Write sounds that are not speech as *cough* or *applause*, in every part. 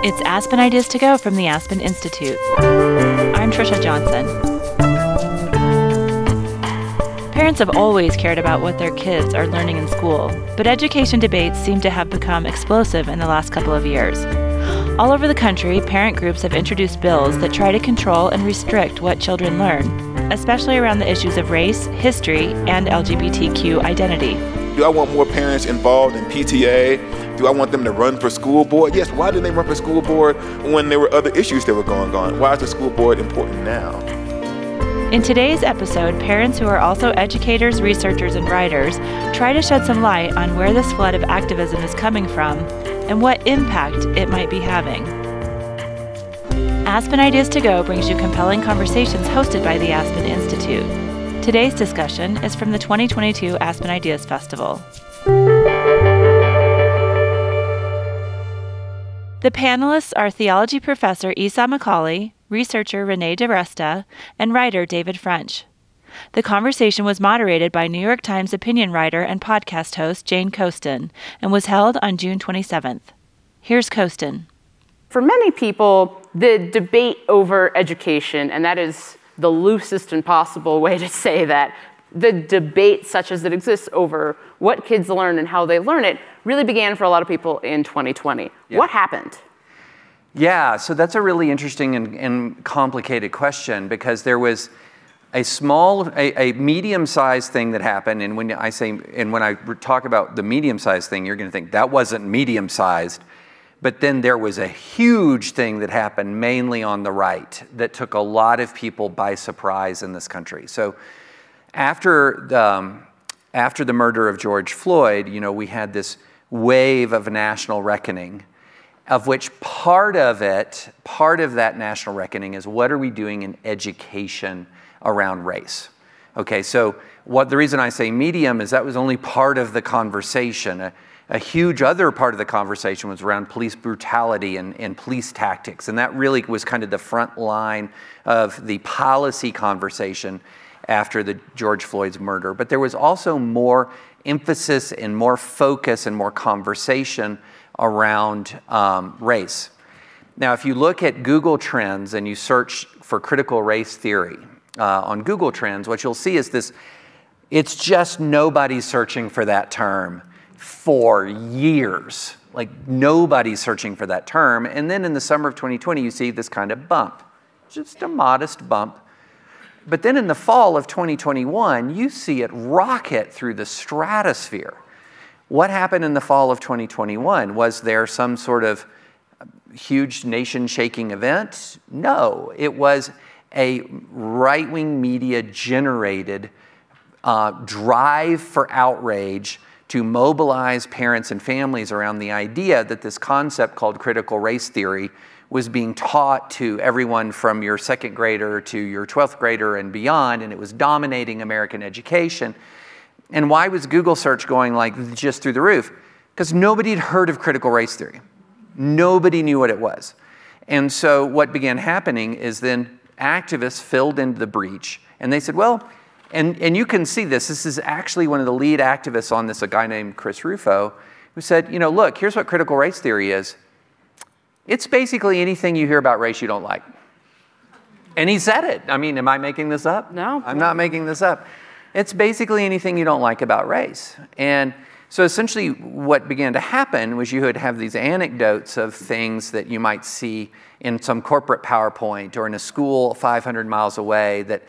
It's Aspen Ideas to Go from the Aspen Institute. I'm Trisha Johnson. Parents have always cared about what their kids are learning in school, but education debates seem to have become explosive in the last couple of years. All over the country, parent groups have introduced bills that try to control and restrict what children learn, especially around the issues of race, history, and LGBTQ identity. Do I want more parents involved in PTA? Do I want them to run for school board? Yes, why did they run for school board when there were other issues that were going on? Why is the school board important now? In today's episode, parents who are also educators, researchers, and writers try to shed some light on where this flood of activism is coming from and what impact it might be having. Aspen Ideas to Go brings you compelling conversations hosted by the Aspen Institute. Today's discussion is from the 2022 Aspen Ideas Festival. The panelists are theology professor Esau McCaulley, researcher Renee DiResta, and writer David French. The conversation was moderated by New York Times opinion writer and podcast host Jane Coaston and was held on June 27th. Here's Coaston. For many people, the debate over education, and that is the loosest and possible way to say that the debate such as it exists over what kids learn and how they learn it really began for a lot of people in 2020. Yeah. What happened? Yeah, so that's a really interesting and, and complicated question because there was a small, a, a medium-sized thing that happened, and when I say, and when I talk about the medium-sized thing, you're going to think that wasn't medium-sized. But then there was a huge thing that happened mainly on the right that took a lot of people by surprise in this country. So after the, um, after the murder of George Floyd, you know, we had this wave of national reckoning, of which part of it, part of that national reckoning is what are we doing in education around race? Okay, so what the reason I say medium is that was only part of the conversation. A, a huge other part of the conversation was around police brutality and, and police tactics. And that really was kind of the front line of the policy conversation after the George Floyd's murder. But there was also more emphasis and more focus and more conversation around um, race. Now, if you look at Google Trends and you search for critical race theory uh, on Google Trends, what you'll see is this it's just nobody searching for that term for years. Like nobody's searching for that term. And then in the summer of 2020, you see this kind of bump, just a modest bump. But then in the fall of 2021, you see it rocket through the stratosphere. What happened in the fall of 2021? Was there some sort of huge nation shaking event? No, it was a right wing media generated uh, drive for outrage to mobilize parents and families around the idea that this concept called critical race theory was being taught to everyone from your second grader to your 12th grader and beyond, and it was dominating American education. And why was Google search going like just through the roof? Because nobody had heard of critical race theory. Nobody knew what it was. And so what began happening is then activists filled into the breach and they said, well, and, and you can see this. This is actually one of the lead activists on this, a guy named Chris Rufo, who said, you know, look, here's what critical race theory is. It's basically anything you hear about race you don't like. And he said it. I mean, am I making this up? No. I'm not making this up. It's basically anything you don't like about race. And so essentially, what began to happen was you would have these anecdotes of things that you might see in some corporate PowerPoint or in a school 500 miles away that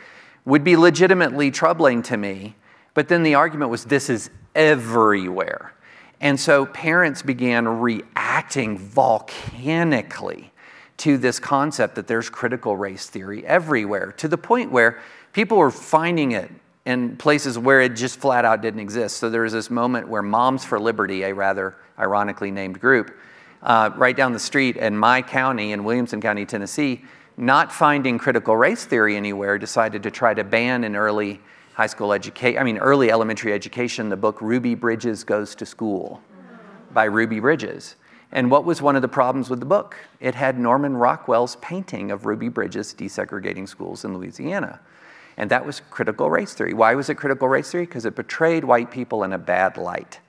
would be legitimately troubling to me. But then the argument was this is everywhere. And so parents began reacting volcanically to this concept that there's critical race theory everywhere, to the point where people were finding it in places where it just flat out didn't exist. So there was this moment where Moms for Liberty, a rather ironically named group, uh, right down the street in my county, in Williamson County, Tennessee, not finding critical race theory anywhere, decided to try to ban an early high school education, I mean, early elementary education, the book Ruby Bridges Goes to School by Ruby Bridges. And what was one of the problems with the book? It had Norman Rockwell's painting of Ruby Bridges desegregating schools in Louisiana. And that was critical race theory. Why was it critical race theory? Because it portrayed white people in a bad light.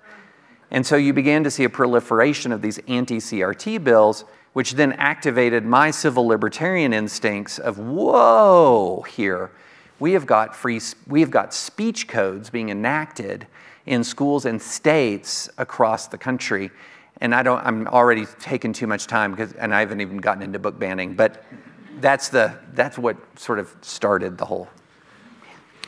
And so you began to see a proliferation of these anti CRT bills which then activated my civil libertarian instincts of whoa here we have got free we have got speech codes being enacted in schools and states across the country. And i don't i'm already taking too much time because and i haven't even gotten into book banning but that's the that's what sort of started the whole.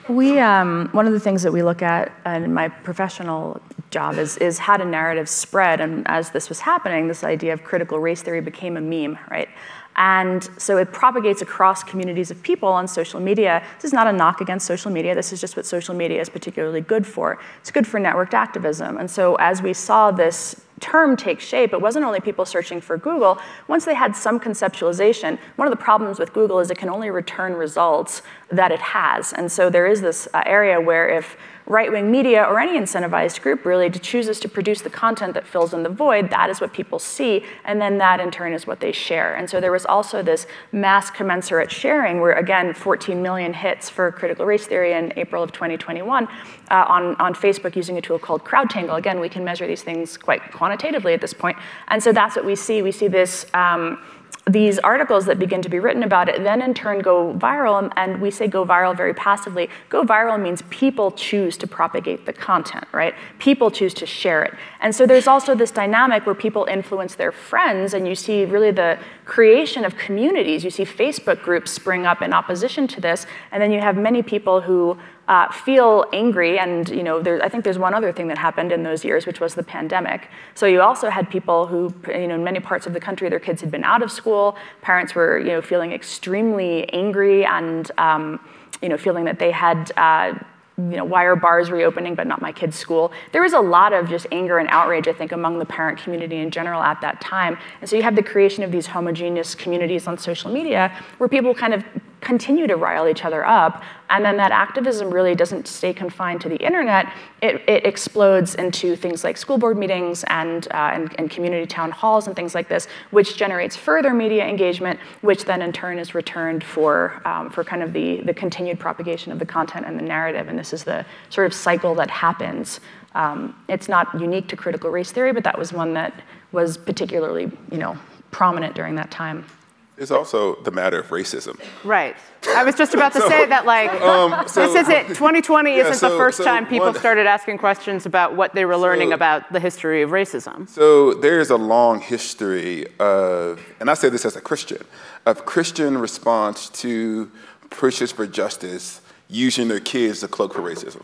We um, one of the things that we look at in my professional job is is how do narrative spread? And as this was happening this idea of critical race theory became a meme right and so it propagates across communities of people on social media. This is not a knock against social media. This is just what social media is particularly good for. It's good for networked activism. And so as we saw this term take shape, it wasn't only people searching for Google. Once they had some conceptualization, one of the problems with Google is it can only return results that it has. And so there is this uh, area where if right-wing media or any incentivized group really to chooses to produce the content that fills in the void, that is what people see, and then that in turn is what they share. And so there was also this mass commensurate sharing where again, 14 million hits for critical race theory in April of 2021 uh, on, on Facebook using a tool called CrowdTangle. Again, we can measure these things quite quantitatively at this point. And so that's what we see. We see this um, these articles that begin to be written about it then in turn go viral, um, and we say go viral very passively. Go viral means people choose to propagate the content, right? People choose to share it. And so there's also this dynamic where people influence their friends, and you see really the creation of communities. You see Facebook groups spring up in opposition to this, and then you have many people who uh, feel angry. And you know, there, I think there's one other thing that happened in those years, which was the pandemic. So you also had people who, you know, in many parts of the country, their kids had been out of school. Parents were, you know, feeling extremely angry and, um, you know, feeling that they had. Uh, you know, why are bars reopening but not my kid's school? There was a lot of just anger and outrage, I think, among the parent community in general at that time. And so you have the creation of these homogeneous communities on social media where people kind of continue to rile each other up. And then that activism really doesn't stay confined to the internet. It, it explodes into things like school board meetings and, uh, and, and, community town halls and things like this, which generates further media engagement, which then in turn is returned for, um, for kind of the, the continued propagation of the content and the narrative. And this is the sort of cycle that happens. Um, it's not unique to critical race theory, but that was one that was particularly, you know, prominent during that time. It's also the matter of racism. Right. I was just about to *laughs* so, say that, like, um, so, this isn't *laughs* 2020 yeah, isn't so, the first time people one, started asking questions about what they were learning about the history of racism. So there's a long history of, and I say this as a Christian, of Christian response to pushes for justice using their kids to cloak for racism.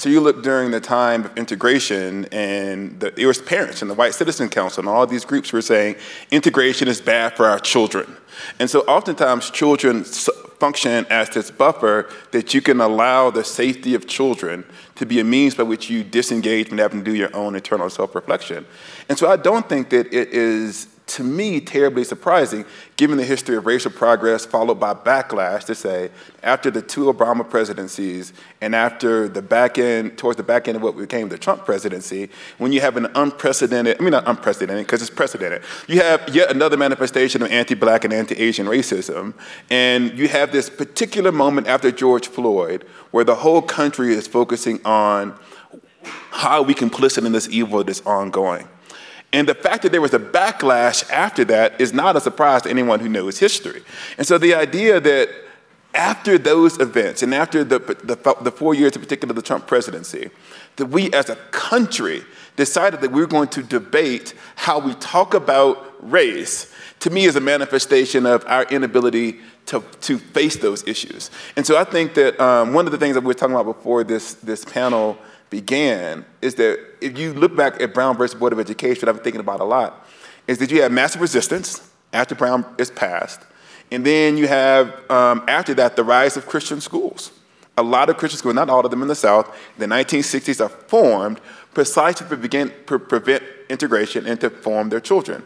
So you look during the time of integration, and the, it was parents and the White Citizen Council and all these groups were saying integration is bad for our children. And so oftentimes children function as this buffer that you can allow the safety of children to be a means by which you disengage from having to do your own internal self-reflection. And so I don't think that it is to me, terribly surprising, given the history of racial progress followed by backlash to say, after the two Obama presidencies and after the back end, towards the back end of what became the Trump presidency, when you have an unprecedented, I mean, not unprecedented, because it's precedented, you have yet another manifestation of anti black and anti Asian racism. And you have this particular moment after George Floyd where the whole country is focusing on how we complicit in this evil that's ongoing. And the fact that there was a backlash after that is not a surprise to anyone who knows history. And so the idea that after those events and after the, the, the, four years in particular of the Trump presidency, that we as a country decided that we were going to debate how we talk about race, to me is a manifestation of our inability to, to face those issues. And so I think that um, one of the things that we were talking about before this, this panel began is that if you look back at Brown versus Board of Education, I've been thinking about a lot, is that you have massive resistance after Brown is passed, and then you have, um, after that, the rise of Christian schools. A lot of Christian schools, not all of them in the South, in the 1960s are formed precisely to begin, to prevent integration and to form their children.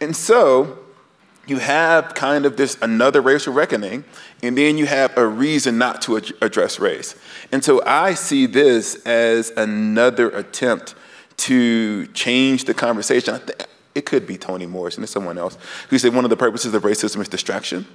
And so, you have kind of this another racial reckoning, and then you have a reason not to ad- address race. And so I see this as another attempt to change the conversation. It could be Toni Morrison or someone else who said one of the purposes of racism is distraction.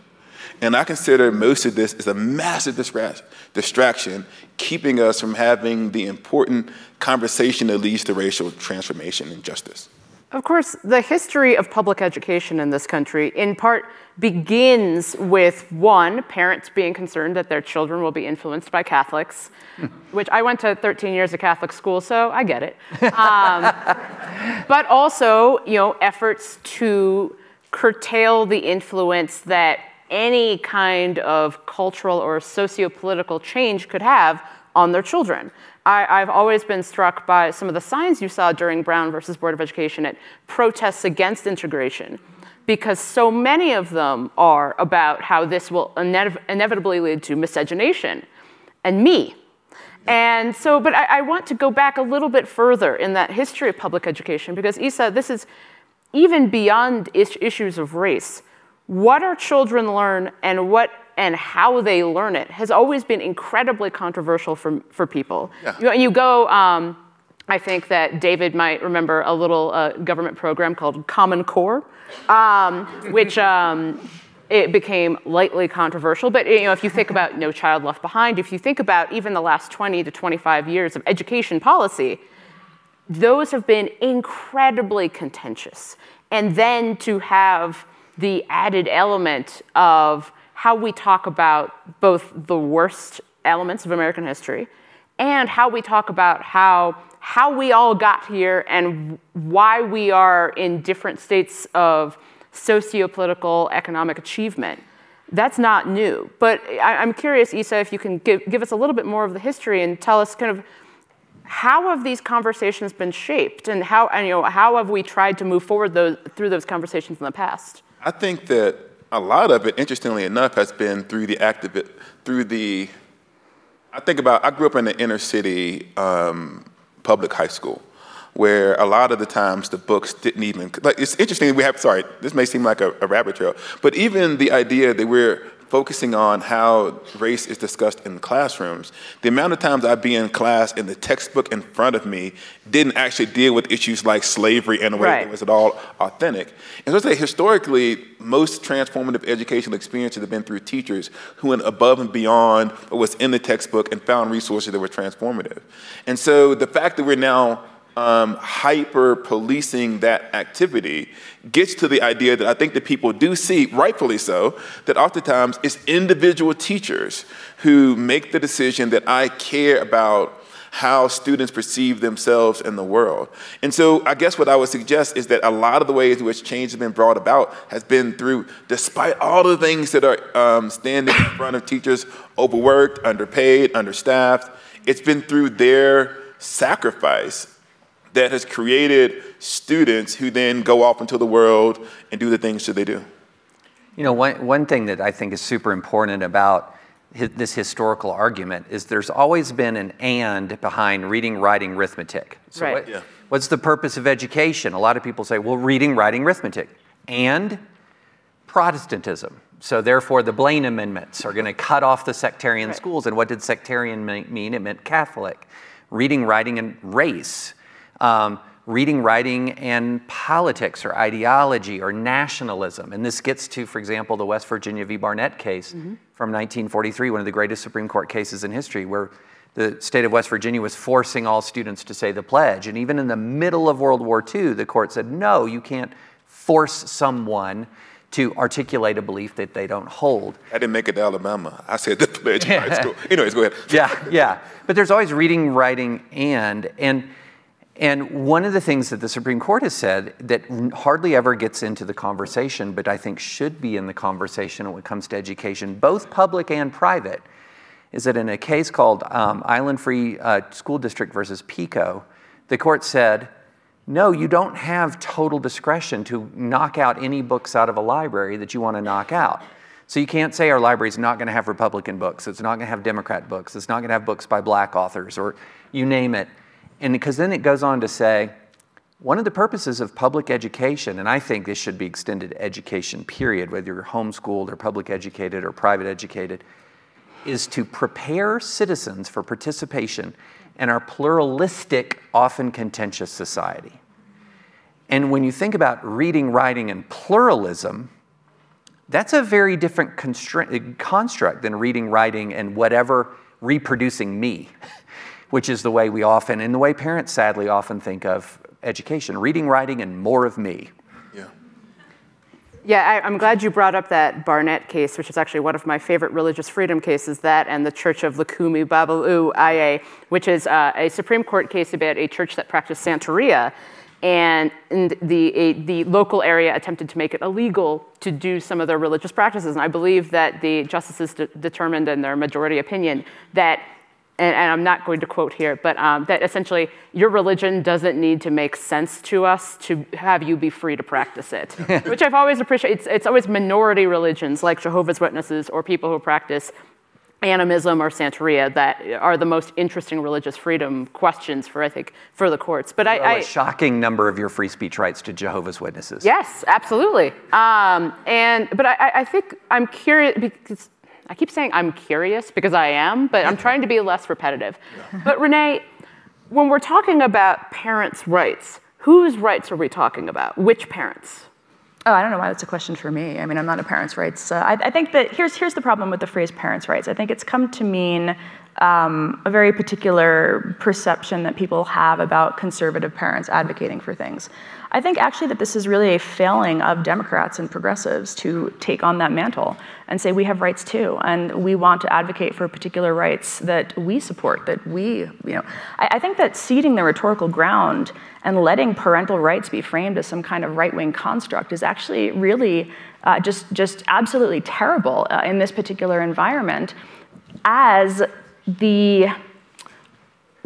And I consider most of this is a massive distraction, keeping us from having the important conversation that leads to racial transformation and justice. Of course, the history of public education in this country, in part, begins with one, parents being concerned that their children will be influenced by Catholics, *laughs* which I went to 13 years of Catholic school, so I get it. Um, *laughs* but also, you know, efforts to curtail the influence that any kind of cultural or socio-political change could have on their children. I, have always been struck by some of the signs you saw during Brown versus Board of Education at protests against integration, because so many of them are about how this will ine- inevitably lead to miscegenation and me. And so, but I, I want to go back a little bit further in that history of public education, because Esau, this is even beyond is- issues of race. What our children learn and what and how they learn it has always been incredibly controversial for, for people. Yeah. You, you go, um, I think that David might remember a little uh, government program called Common Core, um, which um, it became lightly controversial. But you know, if you think about No Child Left Behind, if you think about even the last 20 to 25 years of education policy, those have been incredibly contentious. And then to have the added element of how we talk about both the worst elements of American history and how we talk about how how we all got here and why we are in different states of socio-political economic achievement. That's not new. But I, am curious, Esau, if you can give, give us a little bit more of the history and tell us kind of how have these conversations been shaped and how, and, you know, how have we tried to move forward those, through those conversations in the past? I think that a lot of it, interestingly enough, has been through the active, through the. I think about. I grew up in the inner city um, public high school, where a lot of the times the books didn't even. Like it's interesting. We have. Sorry, this may seem like a, a rabbit trail, but even the idea that we're focusing on how race is discussed in classrooms, the amount of times I'd be in class and the textbook in front of me didn't actually deal with issues like slavery in a way right. that was at all authentic. And so I say historically, most transformative educational experiences have been through teachers who went above and beyond what was in the textbook and found resources that were transformative. And so the fact that we're now um, hyper policing that activity gets to the idea that I think that people do see, rightfully so, that oftentimes it's individual teachers who make the decision that I care about how students perceive themselves in the world. And so I guess what I would suggest is that a lot of the ways in which change has been brought about has been through, despite all the things that are um, standing in front of teachers, overworked, underpaid, understaffed, it's been through their sacrifice that has created students who then go off into the world and do the things that they do. You know, one, one thing that I think is super important about this historical argument is there's always been an and behind reading, writing, arithmetic. So right. What, yeah. what's the purpose of education? A lot of people say, well, reading, writing, arithmetic, and Protestantism. So therefore, the Blaine amendments are going to cut off the sectarian right. schools. And what did sectarian mean? It meant Catholic. Reading, writing, and race um, reading, writing, and politics or ideology or nationalism. And this gets to, for example, the West Virginia v. Barnette case mm-hmm. from 1943, one of the greatest Supreme Court cases in history, where the state of West Virginia was forcing all students to say the pledge. And even in the middle of World War II, the court said, no, you can't force someone to articulate a belief that they don't hold. I didn't make it to Alabama. I said the pledge in high *laughs* school. Anyways, go ahead. yeah, yeah. But there's always reading, writing, and. And and one of the things that the Supreme Court has said that hardly ever gets into the conversation, but I think should be in the conversation when it comes to education, both public and private, is that in a case called um, Island Trees uh, School District versus PICO, the court said, no, you don't have total discretion to knock out any books out of a library that you want to knock out. So you can't say our library is not going to have Republican books, it's not going to have Democrat books, it's not going to have books by black authors, or you name it. And because then it goes on to say, one of the purposes of public education, and I think this should be extended education, period, whether you're homeschooled or public educated or private educated, is to prepare citizens for participation in our pluralistic, often contentious society. And when you think about reading, writing, and pluralism, that's a very different construct than reading, writing, and whatever reproducing me. *laughs* which is the way we often, and the way parents sadly often think of education reading, writing, and more of me. Yeah. Yeah, I, am glad you brought up that Barnette case, which is actually one of my favorite religious freedom cases, that and the Church of Lukumi Babalu Aye, which is uh, a Supreme Court case about a church that practiced Santeria. And, the, a, the local area attempted to make it illegal to do some of their religious practices. And I believe that the justices de- determined in their majority opinion that and, and, I'm not going to quote here, but um, that essentially your religion doesn't need to make sense to us to have you be free to practice it, *laughs* which I've always appreciated. It's, it's always minority religions like Jehovah's Witnesses or people who practice animism or Santeria that are the most interesting religious freedom questions for I think for the courts. But I, I a shocking number of your free speech rights to Jehovah's Witnesses. Yes, absolutely. Um, and but I, I think I'm curious because I keep saying I'm curious because I am, but I'm *laughs* trying to be less repetitive. Yeah. But Renee, when we're talking about parents' rights, whose rights are we talking about? Which parents? Oh, I don't know why that's a question for me. I mean, I'm not a parents' rights. Uh, I, I, think that here's here's the problem with the phrase parents' rights. I think it's come to mean um, a very particular perception that people have about conservative parents advocating for things. I think actually that this is really a failing of Democrats and progressives to take on that mantle and say we have rights too, and we want to advocate for particular rights that we support, that we, you know. I, I think that ceding the rhetorical ground and letting parental rights be framed as some kind of right-wing construct is actually really uh, just, just absolutely terrible uh, in this particular environment as the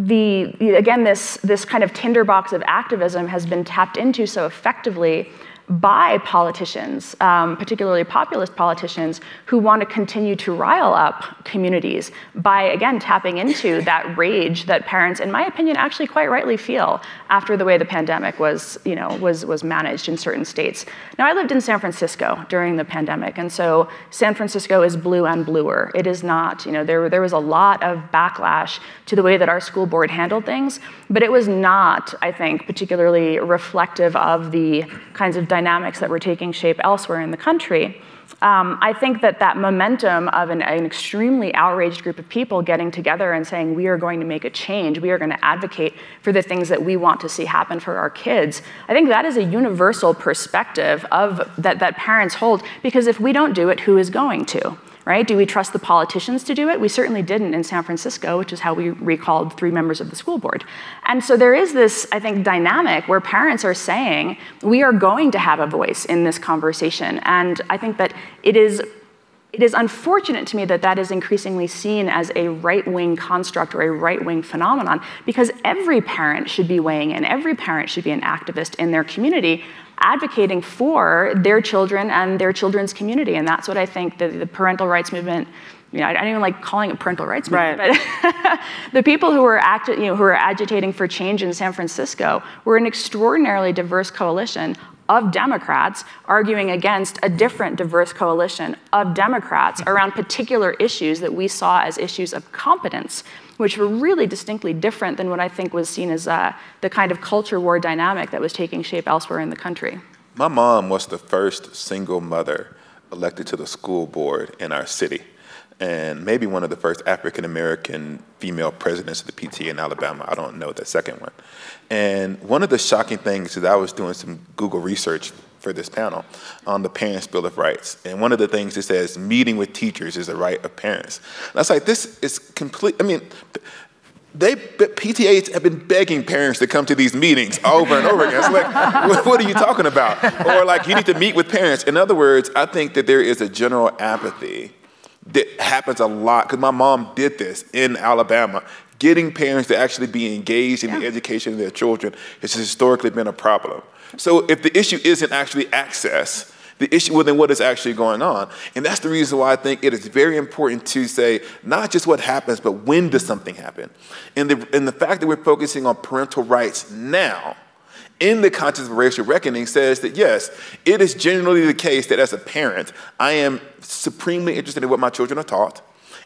the, again, this, this kind of tinderbox of activism has been tapped into so effectively by politicians, um, particularly populist politicians, who want to continue to rile up communities by, again, tapping into *laughs* that rage that parents, in my opinion, actually quite rightly feel after the way the pandemic was, you know, was, was managed in certain states. Now, I lived in San Francisco during the pandemic, and so San Francisco is blue and bluer. It is not, you know, there, there was a lot of backlash to the way that our school board handled things, but it was not, I think, particularly reflective of the kinds of dynamics that were taking shape elsewhere in the country. Um, I think that that momentum of an, an, extremely outraged group of people getting together and saying, we are going to make a change, we are going to advocate for the things that we want to see happen for our kids, I think that is a universal perspective of, that, that parents hold, because if we don't do it, who is going to? Right? Do we trust the politicians to do it? We certainly didn't in San Francisco, which is how we recalled three members of the school board. And so there is this, I think, dynamic where parents are saying, we are going to have a voice in this conversation. And I think that it is it is unfortunate to me that that is increasingly seen as a right wing construct or a right wing phenomenon because every parent should be weighing in, every parent should be an activist in their community advocating for their children and their children's community. And that's what I think the, the parental rights movement you know, I don't even like calling it parental rights movement, right. but *laughs* the people who were, acti- you know, who were agitating for change in San Francisco were an extraordinarily diverse coalition of Democrats arguing against a different diverse coalition of Democrats around particular issues that we saw as issues of competence which were really distinctly different than what I think was seen as uh, the kind of culture war dynamic that was taking shape elsewhere in the country. My mom was the first single mother elected to the school board in our city, and maybe one of the first African American female presidents of the PTA in Alabama. I don't know the second one. And one of the shocking things is I was doing some Google research for this panel on the Parents' Bill of Rights. And one of the things it says, meeting with teachers is a right of parents. And I was like, this is complete, I mean, they PTAs have been begging parents to come to these meetings over and over again. It's like, *laughs* what are you talking about? Or like, you need to meet with parents. In other words, I think that there is a general apathy that happens a lot because my mom did this in Alabama. Getting parents to actually be engaged in yeah. the education of their children has historically been a problem. So if the issue isn't actually access, the issue well then what is actually going on? And that's the reason why i think it is very important to say not just what happens but when does something happen? And the, and the fact that we're focusing on parental rights now in the context of racial reckoning says that yes it is generally the case that as a parent i am supremely interested in what my children are taught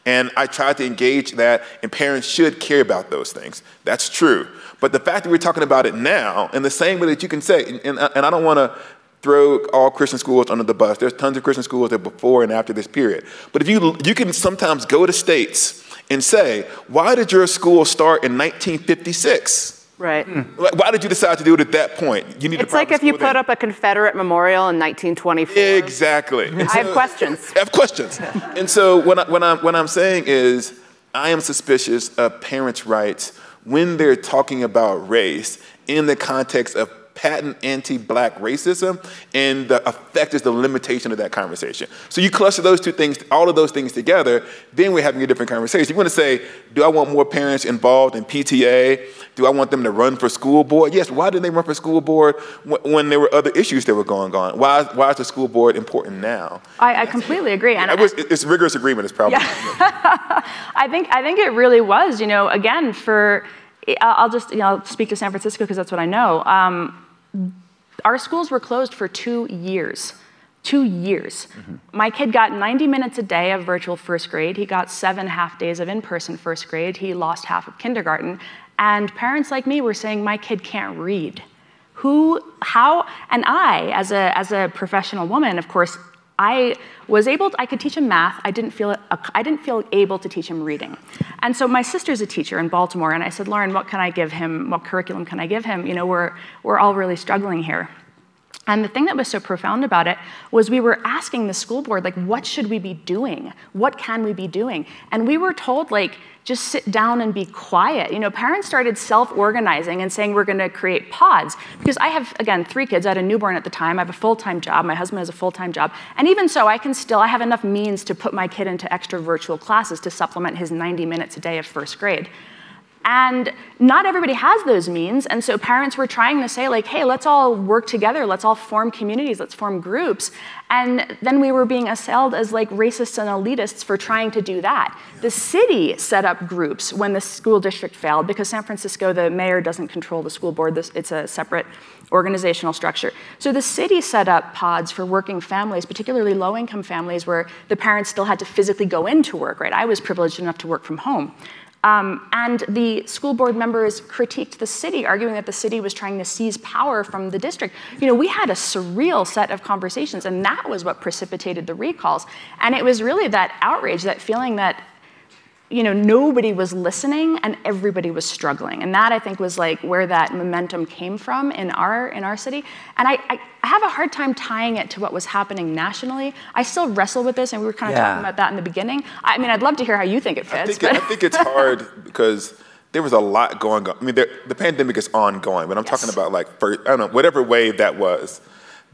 and I try to engage that, and parents should care about those things. That's true. But the fact that we're talking about it now, in the same way that you can say, and, and, and I don't want to throw all Christian schools under the bus. There's tons of Christian schools that before and after this period. But if you you can sometimes go to states and say, why did your school start in 1956? Right. Hmm. Like, Why did you decide to do it at that point? You need It's like if you put up a Confederate memorial in 1924. Exactly. And I have questions. I have questions. *laughs* and so what, I, what, I'm, what I'm saying is, I am suspicious of parents' rights when they're talking about race in the context of patent anti-black racism, and the effect is the limitation of that conversation. So you cluster those two things, all of those things together, then we're having a different conversation. You want to say, do I want more parents involved in PTA? Do I want them to run for school board? Yes. Why didn't they run for school board when there were other issues that were going on? Why, why is the school board important now? I, I completely agree. And I wish, it's rigorous agreement is probably. *laughs* I think I think it really was. You know, again, for I'll just you know I'll speak to San Francisco because that's what I know. Um, our schools were closed for two years. Two years. My kid got 90 minutes a day of virtual first grade. He got seven half days of in person first grade. He lost half of kindergarten. And parents like me were saying, My kid can't read. Who, how, and I, as a, as a professional woman, of course, I was able, to, I could teach him math. I didn't feel, I didn't feel able to teach him reading. And so my sister's a teacher in Baltimore, and I said, Lauren, what can I give him? What curriculum can I give him? You know, we're, we're all really struggling here. And the thing that was so profound about it was we were asking the school board, like, what should we be doing? What can we be doing? And we were told, like, just sit down and be quiet. You know, parents started self-organizing and saying we're going to create pods because I have again three kids. I had a newborn at the time. I have a full-time job. My husband has a full-time job, and even so, I can still I have enough means to put my kid into extra virtual classes to supplement his 90 minutes a day of first grade. And not everybody has those means. And so parents were trying to say, like, hey, let's all work together. Let's all form communities. Let's form groups. And then we were being assailed as like racists and elitists for trying to do that. The city set up groups when the school district failed because San Francisco, the mayor doesn't control the school board. It's a separate organizational structure. So the city set up pods for working families, particularly low income families where the parents still had to physically go into work, right? I was privileged enough to work from home. Um, and the school board members critiqued the city, arguing that the city was trying to seize power from the district. You know, we had a surreal set of conversations, and that was what precipitated the recalls. And it was really that outrage, that feeling that you know nobody was listening and everybody was struggling and that i think was like where that momentum came from in our in our city and i, I, I have a hard time tying it to what was happening nationally i still wrestle with this and we were kind of Yeah. talking about that in the beginning i mean i'd love to hear how you think it I fits think, but it, I think it's hard *laughs* because there was a lot going on. I mean, there, the pandemic is ongoing, but I'm talking about like, for, I don't know, whatever wave that was.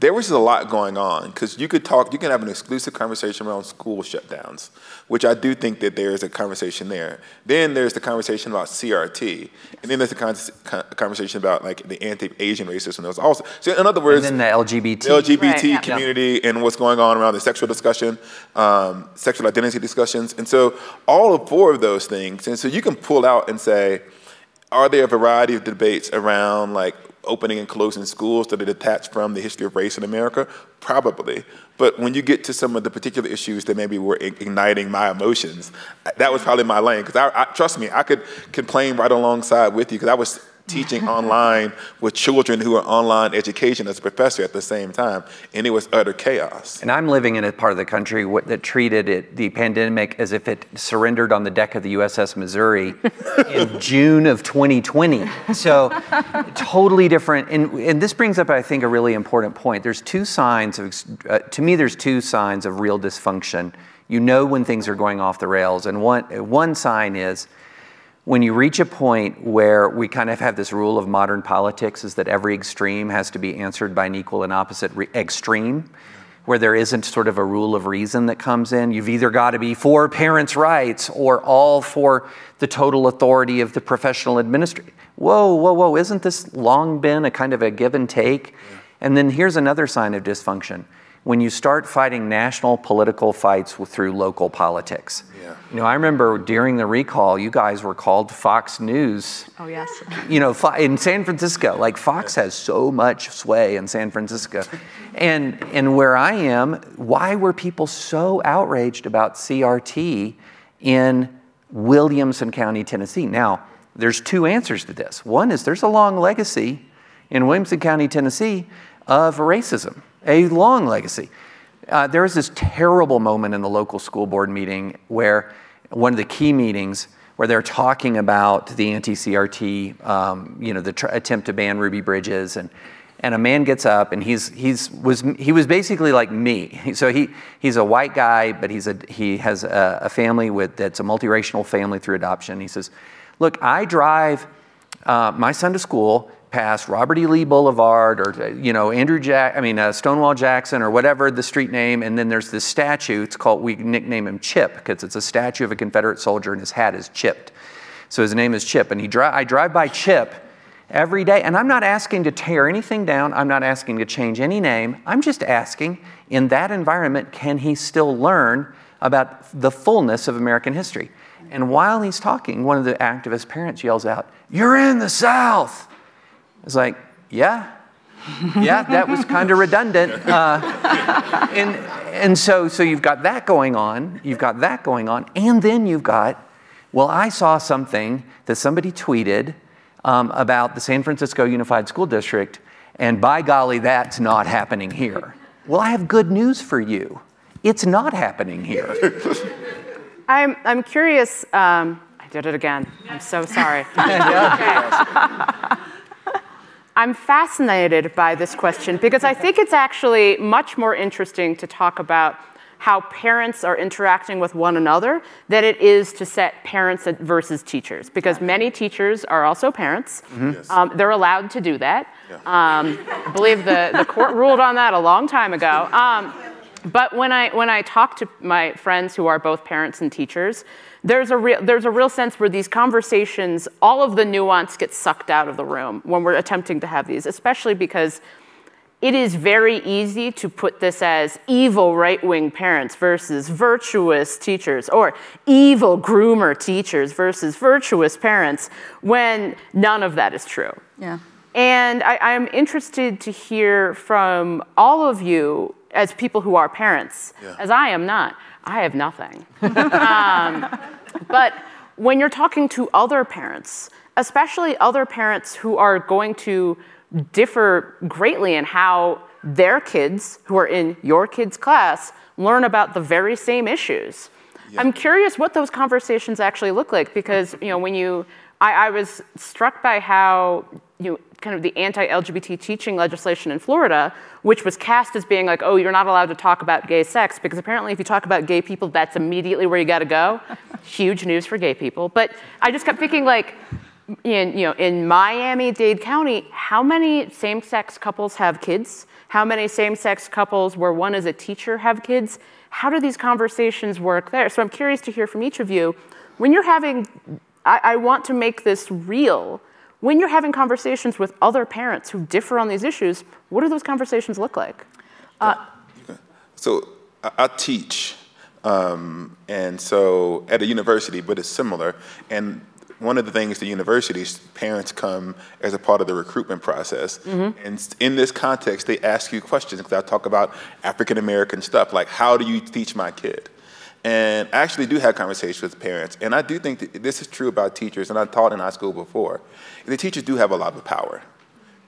There was a lot going on because you could talk, you can have an exclusive conversation around school shutdowns, which I do think that there is a conversation there. Then there's the conversation about CRT, and then there's the con- con- conversation about like the anti-Asian racism. There's also, so in other words, And then the LGBT. the LGBT Right, yeah. community and what's going on around the sexual discussion, um, sexual identity discussions. And so all of four of those things. And so you can pull out and say, are there a variety of debates around like opening and closing schools that are detached from the history of race in America? Probably. But when you get to some of the particular issues that maybe were igniting my emotions, that was probably my lane. Because I, I, trust me, I could complain right alongside with you because I was teaching online with children who are online education as a professor at the same time, and it was utter chaos. And I'm living in a part of the country that treated it, the pandemic as if it surrendered on the deck of the USS Missouri *laughs* in June of 2020. So totally different. And, and this brings up, I think, a really important point. There's two signs of, uh, to me, there's two signs of real dysfunction. You know when things are going off the rails. And one, one sign is when you reach a point where we kind of have this rule of modern politics is that every extreme has to be answered by an equal and opposite re- extreme where there isn't sort of a rule of reason that comes in. You've either got to be for parents rights or all for the total authority of the professional administrator whoa whoa whoa isn't this long been a kind of a give and take? And then here's another sign of dysfunction when you start fighting national political fights w- through local politics Yeah. you know, I remember during the recall, you guys were called Fox News. oh yes *laughs* You know, in San Francisco, like Fox has so much sway in San Francisco, and and where I am, why were people so outraged about CRT in Williamson County, Tennessee? Now, there's two answers to this. One is there's a long legacy in Williamson County, Tennessee, of racism, a long legacy. Uh, there was this terrible moment in the local school board meeting where one of the key meetings where they're talking about the anti-CRT, um, you know, the tr- attempt to ban Ruby Bridges, and and a man gets up and he's he's was he was basically like me. *laughs* So he he's a white guy, but he's a he has a, a family with that's a multiracial family through adoption. He says, "Look, I drive uh, my son to school." Past Robert E. Lee Boulevard or you know Andrew Jack, I mean uh, Stonewall Jackson or whatever the street name, and then there's this statue. It's called we nickname him Chip because it's a statue of a Confederate soldier and his hat is chipped. So his name is Chip, and he dri- I drive by Chip every day, and I'm not asking to tear anything down. I'm not asking to change any name. I'm just asking in that environment, can he still learn about the fullness of American history? And while he's talking, one of the activist parents yells out, "You're in the South." Was like, yeah, yeah, that was kind of redundant. Uh, and and so, so you've got that going on, you've got that going on, and then you've got, well, I saw something that somebody tweeted um, about the San Francisco Unified School District, and by golly, that's not happening here. Well, I have good news for you. It's not happening here. I'm, I'm curious. Um, I did it again. I'm so sorry. *laughs* okay. I'm fascinated by this question because I think it's actually much more interesting to talk about how parents are interacting with one another than it is to set parents versus teachers because many teachers are also parents. Mm-hmm. Yes. Um, they're allowed to do that. Yeah. Um, I believe the, the court ruled on that a long time ago. Um, but when I, when I talk to my friends who are both parents and teachers, there's a, real, there's a real sense where these conversations, all of the nuance gets sucked out of the room when we're attempting to have these, especially because it is very easy to put this as evil right wing parents versus virtuous teachers, or evil groomer teachers versus virtuous parents, when none of that is true. Yeah. And I, am interested to hear from all of you as people who are parents, yeah. as I am not. I have nothing. um, but when you're talking to other parents, especially other parents who are going to differ greatly in how their kids, who are in your kids' class, learn about the very same issues. Yeah. I'm curious what those conversations actually look like because you know when you I, I was struck by how you know, kind of the anti-LGBT teaching legislation in Florida, which was cast as being like, oh, you're not allowed to talk about gay sex, because apparently if you talk about gay people, that's immediately where you got to go. *laughs* Huge news for gay people. But I just kept thinking, like, in, you know, in Miami-Dade County, how many same-sex couples have kids? How many same-sex couples where one is a teacher have kids? How do these conversations work there? So I'm curious to hear from each of you. When you're having, I, I want to make this real when you're having conversations with other parents who differ on these issues, what do those conversations look like? Uh, so I, teach, um, and so at a university, but it's similar. And one of the things the universities, parents come as a part of the recruitment process. Mm-hmm. And in this context, they ask you questions because I talk about African American stuff, like how do you teach my kid? And I actually do have conversations with parents. And I do think that this is true about teachers, and I taught in high school before. The teachers do have a lot of power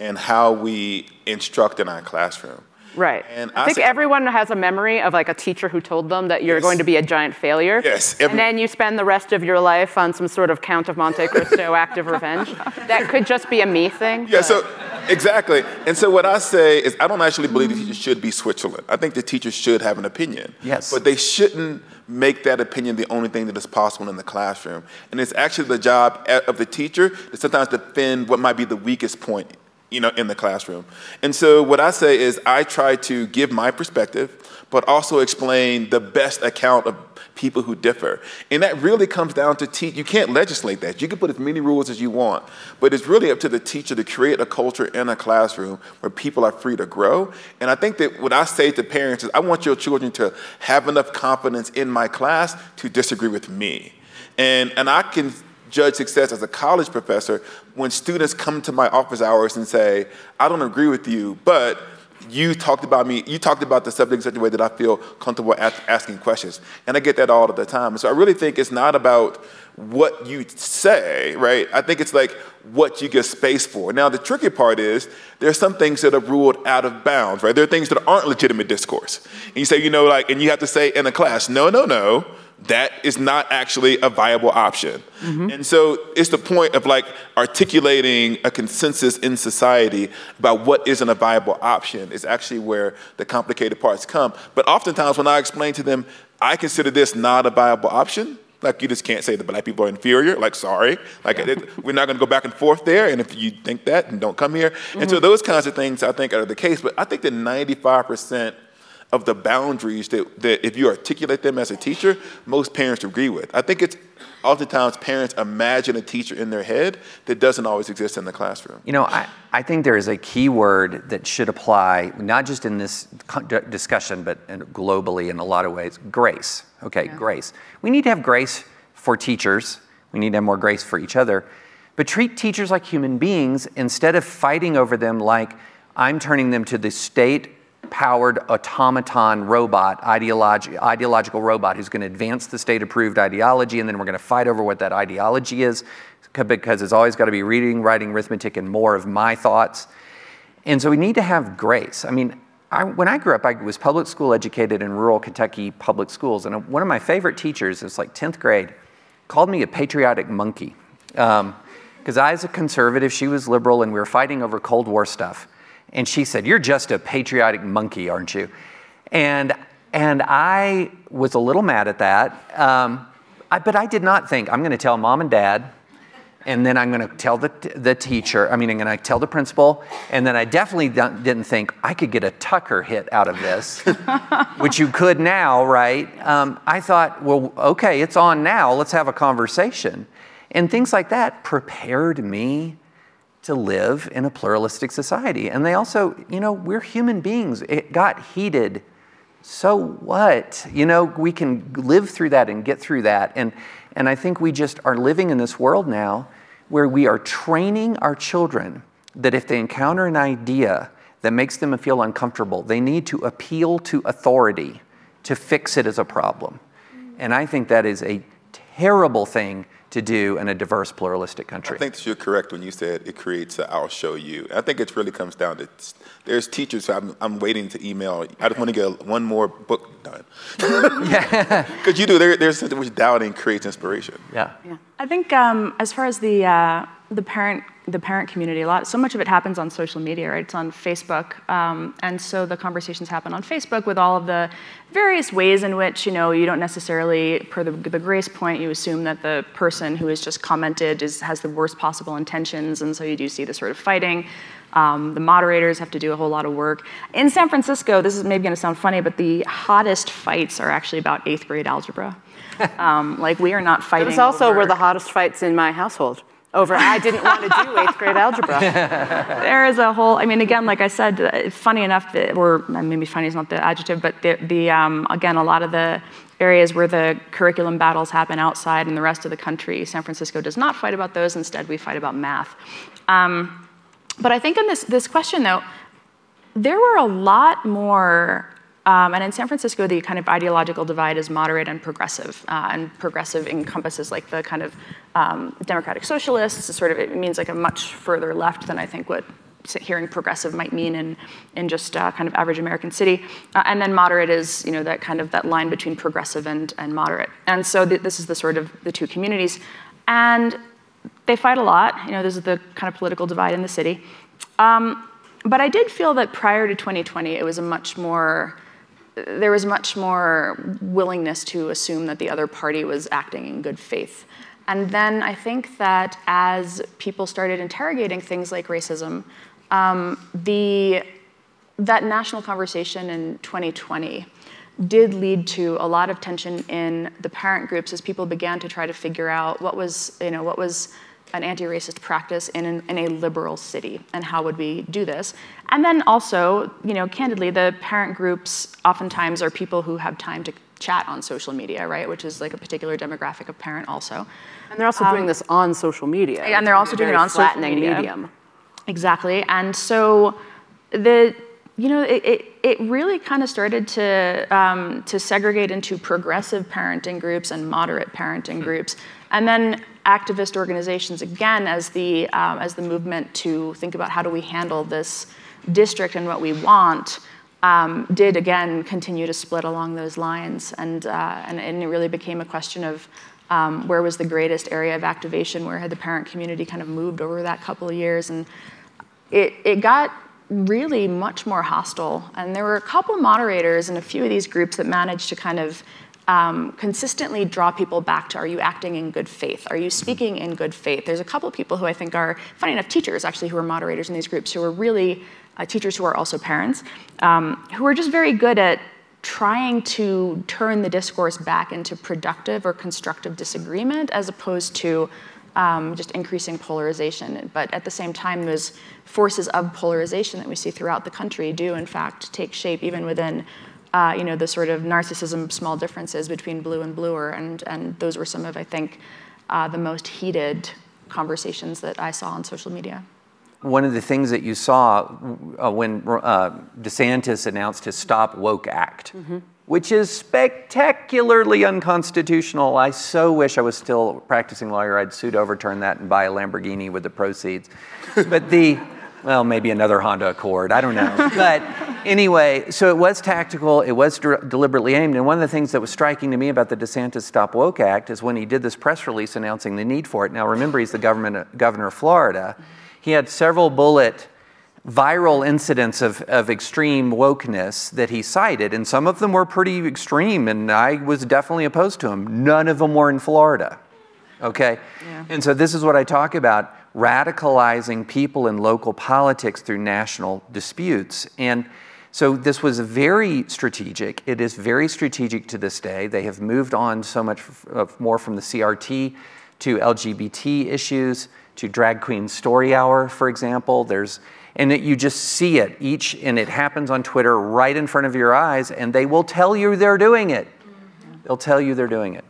in how we instruct in our classroom. Right. And I, I think say, everyone has a memory of like a teacher who told them that you're yes. going to be a giant failure. Yes. Every, and then you spend the rest of your life on some sort of Count of Monte Cristo *laughs* active revenge. That could just be a me thing. Yeah, but. so exactly. And so what I say is I don't actually believe the teachers should be Switzerland. I think the teachers should have an opinion. Yes. But they shouldn't make that opinion the only thing that is possible in the classroom. And it's actually the job of the teacher to sometimes defend what might be the weakest point you know, in the classroom. And so what I say is I try to give my perspective, but also explain the best account of people who differ. And that really comes down to teach. You can't legislate that. You can put as many rules as you want, but it's really up to the teacher to create a culture in a classroom where people are free to grow. And I think that what I say to parents is I want your children to have enough confidence in my class to disagree with me. And, and I can judge success as a college professor when students come to my office hours and say, I don't agree with you, but you talked about me, you talked about the subject in such a way that I feel comfortable asking questions. And I get that all of the time. So I really think it's not about what you say, right? I think it's like what you get space for. Now, the tricky part is there are some things that are ruled out of bounds, right? There are things that aren't legitimate discourse. And you say, you know, like, and you have to say in a class, no, no, no, that is not actually a viable option. Mm-hmm. And so it's the point of like articulating a consensus in society about what isn't a viable option is actually where the complicated parts come. But oftentimes when I explain to them, I consider this not a viable option, like you just can't say that black people are inferior. Like sorry, like yeah. it, we're not going to go back and forth there. And if you think that, then don't come here. Mm-hmm. And so mm-hmm. those kinds of things I think are the case. But I think that 95 percent of the boundaries that, that if you articulate them as a teacher, most parents agree with. I think it's oftentimes parents imagine a teacher in their head that doesn't always exist in the classroom. You know, I, I think there is a key word that should apply, not just in this discussion, but globally in a lot of ways grace. Okay, yeah. grace. We need to have grace for teachers, we need to have more grace for each other, but treat teachers like human beings instead of fighting over them like I'm turning them to the state powered automaton robot, ideologi- ideological robot who's going to advance the state approved ideology, and then we're going to fight over what that ideology is because it's always got to be reading, writing, arithmetic, and more of my thoughts. And so we need to have grace. I mean, I, when I grew up, I was public school educated in rural Kentucky public schools, and one of my favorite teachers, it was like 10th grade, called me a patriotic monkey. Because um, I was a conservative, she was liberal, and we were fighting over Cold War stuff. And she said, You're just a patriotic monkey, aren't you? And, and I was a little mad at that. Um, I, but I did not think, I'm going to tell mom and dad, and then I'm going to tell the, the teacher, I mean, I'm going to tell the principal, and then I definitely didn't think I could get a Tucker hit out of this, *laughs* which you could now, right? Um, I thought, well, okay, it's on now, let's have a conversation. And things like that prepared me to live in a pluralistic society. And they also, you know, we're human beings. It got heated. So what? You know, we can live through that and get through that. And, and I think we just are living in this world now where we are training our children that if they encounter an idea that makes them feel uncomfortable, they need to appeal to authority to fix it as a problem. And I think that is a terrible thing to do in a diverse, pluralistic country. I think that you're correct when you said it creates a I'll show you. I think it really comes down to there's teachers I'm, I'm waiting to email. I just want to get one more book done. *laughs* yeah. *laughs* Because you do, there, there's something which doubting creates inspiration. Yeah. yeah. I think um, as far as the, uh, the parent the parent community a lot. So much of it happens on social media, right? It's on Facebook, um, and so the conversations happen on Facebook with all of the various ways in which you know you don't necessarily, per the, the grace point, you assume that the person who has just commented is, has the worst possible intentions, and so you do see the sort of fighting. Um, the moderators have to do a whole lot of work. In San Francisco, this is maybe going to sound funny, but the hottest fights are actually about eighth grade algebra. *laughs* Um, like we are not fighting. It's also over... were the hottest fights in my household over I didn't want to do eighth grade algebra. *laughs* there is a whole, I mean, again, like I said, funny enough, or maybe funny is not the adjective, but the, the um, again, a lot of the areas where the curriculum battles happen outside in the rest of the country, San Francisco does not fight about those. Instead, we fight about math. Um, but I think in this, this question, though, there were a lot more um, and in San Francisco, the kind of ideological divide is moderate and progressive. Uh, and progressive encompasses like the kind of um, democratic socialists. Sort of, it means like a much further left than I think what hearing progressive might mean in, in just uh, kind of average American city. Uh, and then moderate is, you know, that kind of that line between progressive and, and moderate. And so th- this is the sort of the two communities. And they fight a lot. You know, this is the kind of political divide in the city. Um, but I did feel that prior to 2020, it was a much more there was much more willingness to assume that the other party was acting in good faith. And then I think that as people started interrogating things like racism, um, the, that national conversation in 2020 did lead to a lot of tension in the parent groups as people began to try to figure out what was, you know, what was an anti-racist practice in, an, in a liberal city and how would we do this? And then also you know candidly the parent groups oftentimes are people who have time to chat on social media right? Which is like a particular demographic of parent also. And they're also um, doing this on social media. and they're also doing it on social media. medium. exactly. And so the you know it, it, it really kind of started to um, to segregate into progressive parenting groups and moderate parenting groups and then activist organizations again as the, um, as the movement to think about how do we handle this district and what we want. um, did again continue to split along those lines, and, uh, and, and it really became a question of um, where was the greatest area of activation, where had the parent community kind of moved over that couple of years, and it, it got really much more hostile. And there were a couple moderators in a few of these groups that managed to kind of um, consistently draw people back to are you acting in good faith? Are you speaking in good faith? There's a couple of people who I think are, funny enough, teachers actually who are moderators in these groups who are really uh, teachers who are also parents, um, who are just very good at trying to turn the discourse back into productive or constructive disagreement as opposed to um, just increasing polarization. But at the same time, those forces of polarization that we see throughout the country do, in fact, take shape even within uh, you know, the sort of narcissism, small differences between blue and bluer, and, and those were some of, I think, uh, the most heated conversations that I saw on social media. One of the things that you saw uh, when uh, DeSantis announced his Stop Woke Act, mm-hmm. which is spectacularly unconstitutional. I so wish I was still practicing lawyer. I'd sue to overturn that and buy a Lamborghini with the proceeds. but the well, maybe another Honda Accord. I don't know. but anyway, so it was tactical. It was de- deliberately aimed. And one of the things that was striking to me about the DeSantis Stop Woke Act is when he did this press release announcing the need for it. Now, remember, he's the government, uh, governor of Florida. He had several bullet viral incidents of, of extreme wokeness that he cited, and some of them were pretty extreme, and I was definitely opposed to them. None of them were in Florida. Okay? Yeah. And so this is what I talk about radicalizing people in local politics through national disputes. And so this was very strategic. It is very strategic to this day. They have moved on so much more from the CRT to LGBT issues, to Drag Queen Story Hour, for example. There's and that you just see it each and it happens on Twitter right in front of your eyes and they will tell you they're doing it. They'll tell you they're doing it.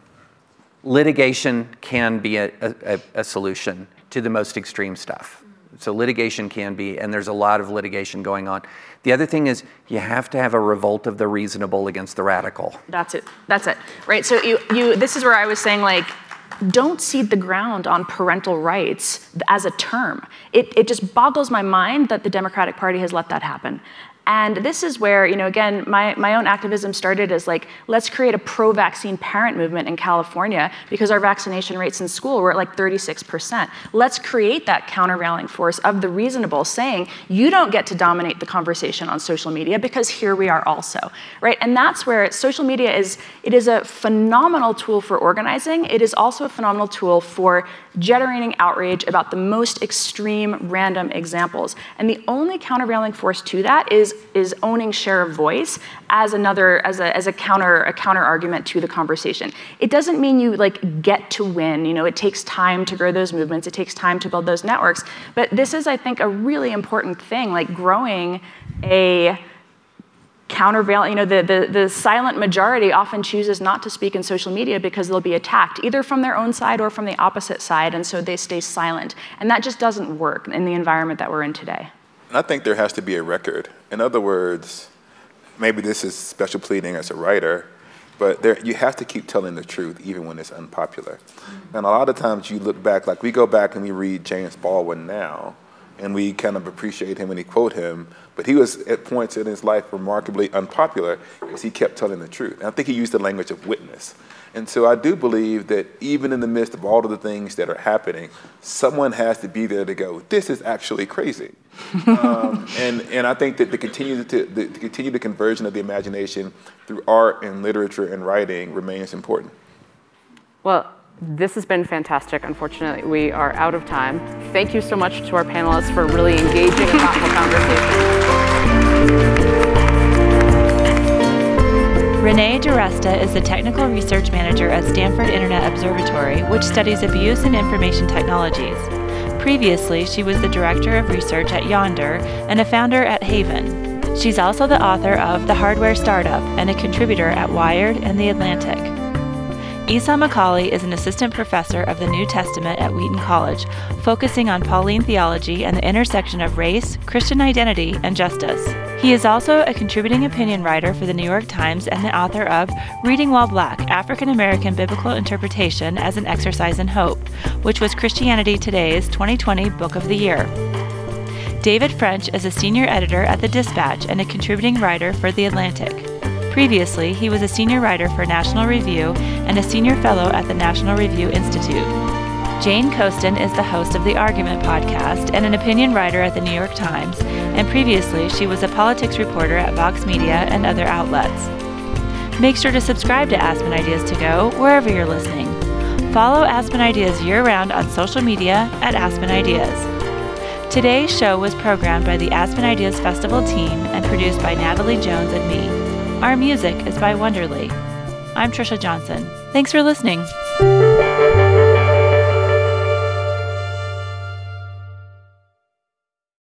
Litigation can be a, a, a solution to the most extreme stuff. So litigation can be, and there's a lot of litigation going on. The other thing is you have to have a revolt of the reasonable against the radical. That's it. That's it. Right. So you, you this is where I was saying like don't cede the ground on parental rights as a term. It, it just boggles my mind that the Democratic Party has let that happen. And this is where, you know, again, my, my own activism started as like, let's create a pro vaccine parent movement in California because our vaccination rates in school were at like 36%. Let's create that countervailing force of the reasonable saying, you don't get to dominate the conversation on social media because here we are also, right? And that's where social media is, it is a phenomenal tool for organizing. It is also a phenomenal tool for generating outrage about the most extreme random examples. And the only countervailing force to that is is owning share of voice as another as a, as a counter a counter argument to the conversation it doesn't mean you like get to win you know it takes time to grow those movements it takes time to build those networks but this is i think a really important thing like growing a countervailing, you know, the, the, the, silent majority often chooses not to speak in social media because they'll be attacked, either from their own side or from the opposite side, and so they stay silent. And that just doesn't work in the environment that we're in today. I think there has to be a record. In other words, maybe this is special pleading as a writer, but there, you have to keep telling the truth even when it's unpopular. And a lot of times you look back, like we go back and we read James Baldwin now, and we kind of appreciate him and we quote him, but he was at points in his life remarkably unpopular because he kept telling the truth. And I think he used the language of witness. And so I do believe that even in the midst of all of the things that are happening, someone has to be there to go, this is actually crazy. *laughs* um, and, and I think that the continued, to, the, to continue the conversion of the imagination through art and literature and writing remains important. Well, this has been fantastic. Unfortunately, we are out of time. Thank you so much to our panelists for really engaging in thoughtful conversation. Renee DiResta is the Technical Research Manager at Stanford Internet Observatory, which studies abuse in information technologies. Previously, she was the Director of Research at Yonder and a founder at Haven. She's also the author of The Hardware Startup and a contributor at Wired and The Atlantic. Esau McCaulley is an assistant professor of the New Testament at Wheaton College, focusing on Pauline theology and the intersection of race, Christian identity, and justice. He is also a contributing opinion writer for the New York Times and the author of Reading While Black African American Biblical Interpretation as an Exercise in Hope, which was Christianity Today's 2020 Book of the Year. David French is a senior editor at The Dispatch and a contributing writer for The Atlantic. Previously, he was a senior writer for National Review and a senior fellow at the National Review Institute. Jane Coaston is the host of the Argument podcast and an opinion writer at the New York Times, and previously she was a politics reporter at Vox Media and other outlets. Make sure to subscribe to Aspen Ideas to Go wherever you're listening. Follow Aspen Ideas year round on social media at Aspen Ideas. Today's show was programmed by the Aspen Ideas Festival team and produced by Natalie Jones and me. Our music is by Wonderly. I'm Trisha Johnson. Thanks for listening.